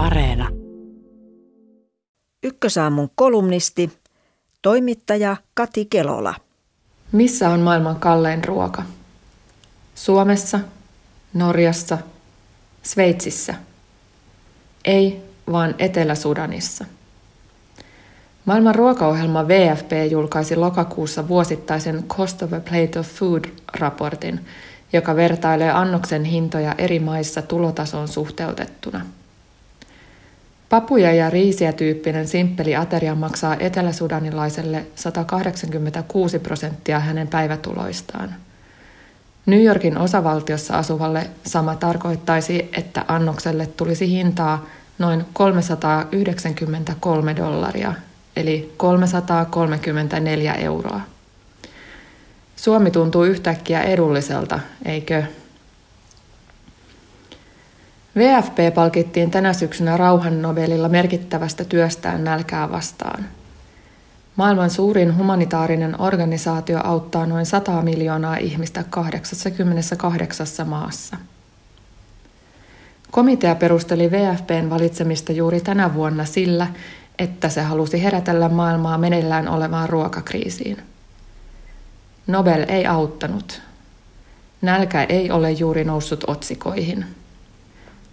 Areena. Ykkösaamun kolumnisti, toimittaja Kati Kelola. Missä on maailman kallein ruoka? Suomessa, Norjassa, Sveitsissä. Ei, vaan Etelä-Sudanissa. Maailman ruokaohjelma VFP julkaisi lokakuussa vuosittaisen Cost of a Plate of Food-raportin, joka vertailee annoksen hintoja eri maissa tulotasoon suhteutettuna. Papuja ja riisiä tyyppinen simppeli ateria maksaa eteläsudanilaiselle 186 prosenttia hänen päivätuloistaan. New Yorkin osavaltiossa asuvalle sama tarkoittaisi, että annokselle tulisi hintaa noin 393 dollaria, eli 334 euroa. Suomi tuntuu yhtäkkiä edulliselta, eikö? VFP palkittiin tänä syksynä rauhan Nobelilla merkittävästä työstään nälkää vastaan. Maailman suurin humanitaarinen organisaatio auttaa noin 100 miljoonaa ihmistä 88 maassa. Komitea perusteli VFPn valitsemista juuri tänä vuonna sillä, että se halusi herätellä maailmaa meneillään olevaan ruokakriisiin. Nobel ei auttanut. Nälkä ei ole juuri noussut otsikoihin.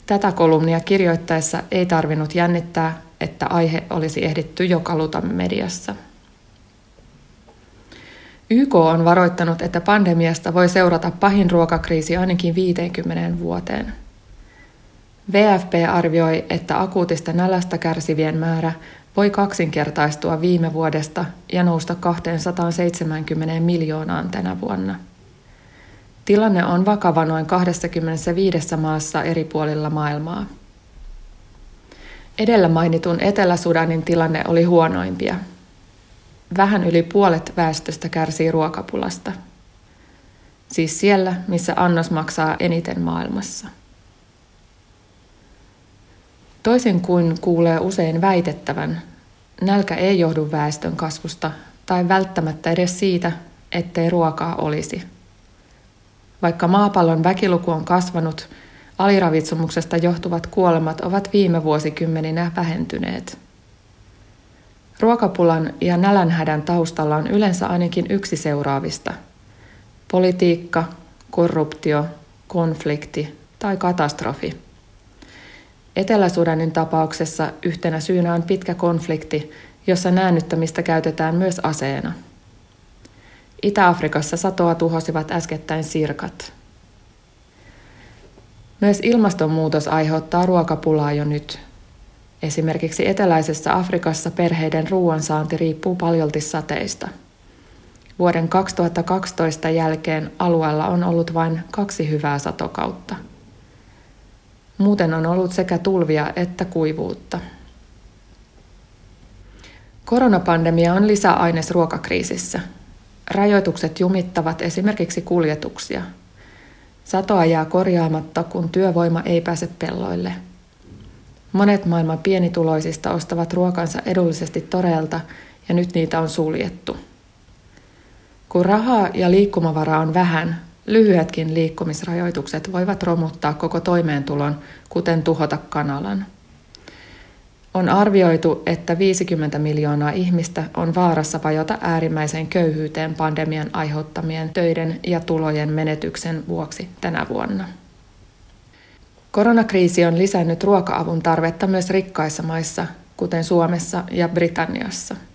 Tätä kolumnia kirjoittaessa ei tarvinnut jännittää, että aihe olisi ehditty jo kaluta mediassa. YK on varoittanut, että pandemiasta voi seurata pahin ruokakriisi ainakin 50 vuoteen. VFP arvioi, että akuutista nälästä kärsivien määrä voi kaksinkertaistua viime vuodesta ja nousta 270 miljoonaan tänä vuonna. Tilanne on vakava noin 25 maassa eri puolilla maailmaa. Edellä mainitun Etelä-Sudanin tilanne oli huonoimpia. Vähän yli puolet väestöstä kärsii ruokapulasta. Siis siellä, missä annos maksaa eniten maailmassa. Toisin kuin kuulee usein väitettävän, nälkä ei johdu väestön kasvusta tai välttämättä edes siitä, ettei ruokaa olisi. Vaikka maapallon väkiluku on kasvanut, aliravitsemuksesta johtuvat kuolemat ovat viime vuosikymmeninä vähentyneet. Ruokapulan ja nälänhädän taustalla on yleensä ainakin yksi seuraavista. Politiikka, korruptio, konflikti tai katastrofi – Etelä-Sudanin tapauksessa yhtenä syynä on pitkä konflikti, jossa näännyttämistä käytetään myös aseena. Itä-Afrikassa satoa tuhosivat äskettäin sirkat. Myös ilmastonmuutos aiheuttaa ruokapulaa jo nyt. Esimerkiksi eteläisessä Afrikassa perheiden ruoansaanti riippuu paljolti sateista. Vuoden 2012 jälkeen alueella on ollut vain kaksi hyvää satokautta – Muuten on ollut sekä tulvia että kuivuutta. Koronapandemia on lisäaines ruokakriisissä. Rajoitukset jumittavat esimerkiksi kuljetuksia. Satoa jää korjaamatta, kun työvoima ei pääse pelloille. Monet maailman pienituloisista ostavat ruokansa edullisesti toreelta ja nyt niitä on suljettu. Kun rahaa ja liikkumavaraa on vähän, Lyhyetkin liikkumisrajoitukset voivat romuttaa koko toimeentulon, kuten tuhota kanalan. On arvioitu, että 50 miljoonaa ihmistä on vaarassa vajota äärimmäiseen köyhyyteen pandemian aiheuttamien töiden ja tulojen menetyksen vuoksi tänä vuonna. Koronakriisi on lisännyt ruoka-avun tarvetta myös rikkaissa maissa, kuten Suomessa ja Britanniassa –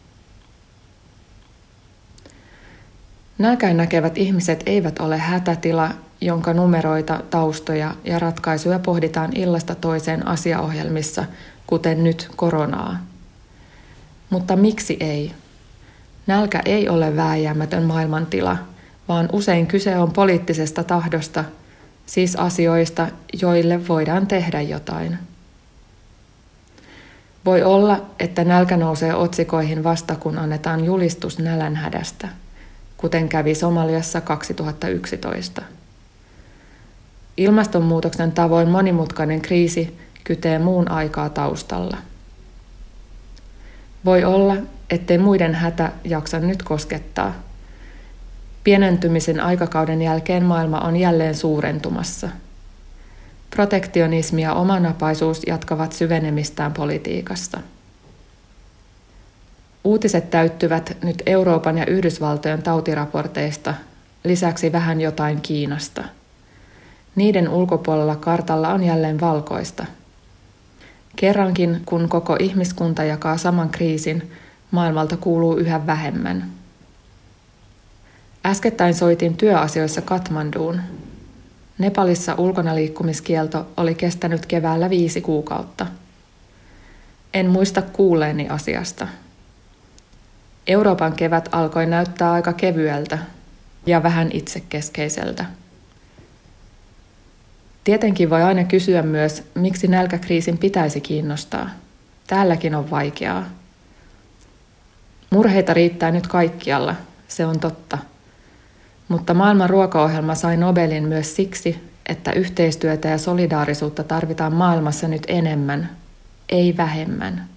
Nälkään näkevät ihmiset eivät ole hätätila, jonka numeroita, taustoja ja ratkaisuja pohditaan illasta toiseen asiaohjelmissa, kuten nyt koronaa. Mutta miksi ei? Nälkä ei ole vääjäämätön maailmantila, vaan usein kyse on poliittisesta tahdosta, siis asioista, joille voidaan tehdä jotain. Voi olla, että nälkä nousee otsikoihin vasta kun annetaan julistus nälänhädästä – kuten kävi Somaliassa 2011. Ilmastonmuutoksen tavoin monimutkainen kriisi kytee muun aikaa taustalla. Voi olla, ettei muiden hätä jaksa nyt koskettaa. Pienentymisen aikakauden jälkeen maailma on jälleen suurentumassa. Protektionismi ja omanapaisuus jatkavat syvenemistään politiikassa. Uutiset täyttyvät nyt Euroopan ja Yhdysvaltojen tautiraporteista, lisäksi vähän jotain Kiinasta. Niiden ulkopuolella kartalla on jälleen valkoista. Kerrankin, kun koko ihmiskunta jakaa saman kriisin, maailmalta kuuluu yhä vähemmän. Äskettäin soitin työasioissa Katmanduun. Nepalissa ulkonaliikkumiskielto oli kestänyt keväällä viisi kuukautta. En muista kuulleeni asiasta. Euroopan kevät alkoi näyttää aika kevyeltä ja vähän itsekeskeiseltä. Tietenkin voi aina kysyä myös, miksi nälkäkriisin pitäisi kiinnostaa. Täälläkin on vaikeaa. Murheita riittää nyt kaikkialla, se on totta. Mutta maailman ruokaohjelma sai Nobelin myös siksi, että yhteistyötä ja solidaarisuutta tarvitaan maailmassa nyt enemmän, ei vähemmän.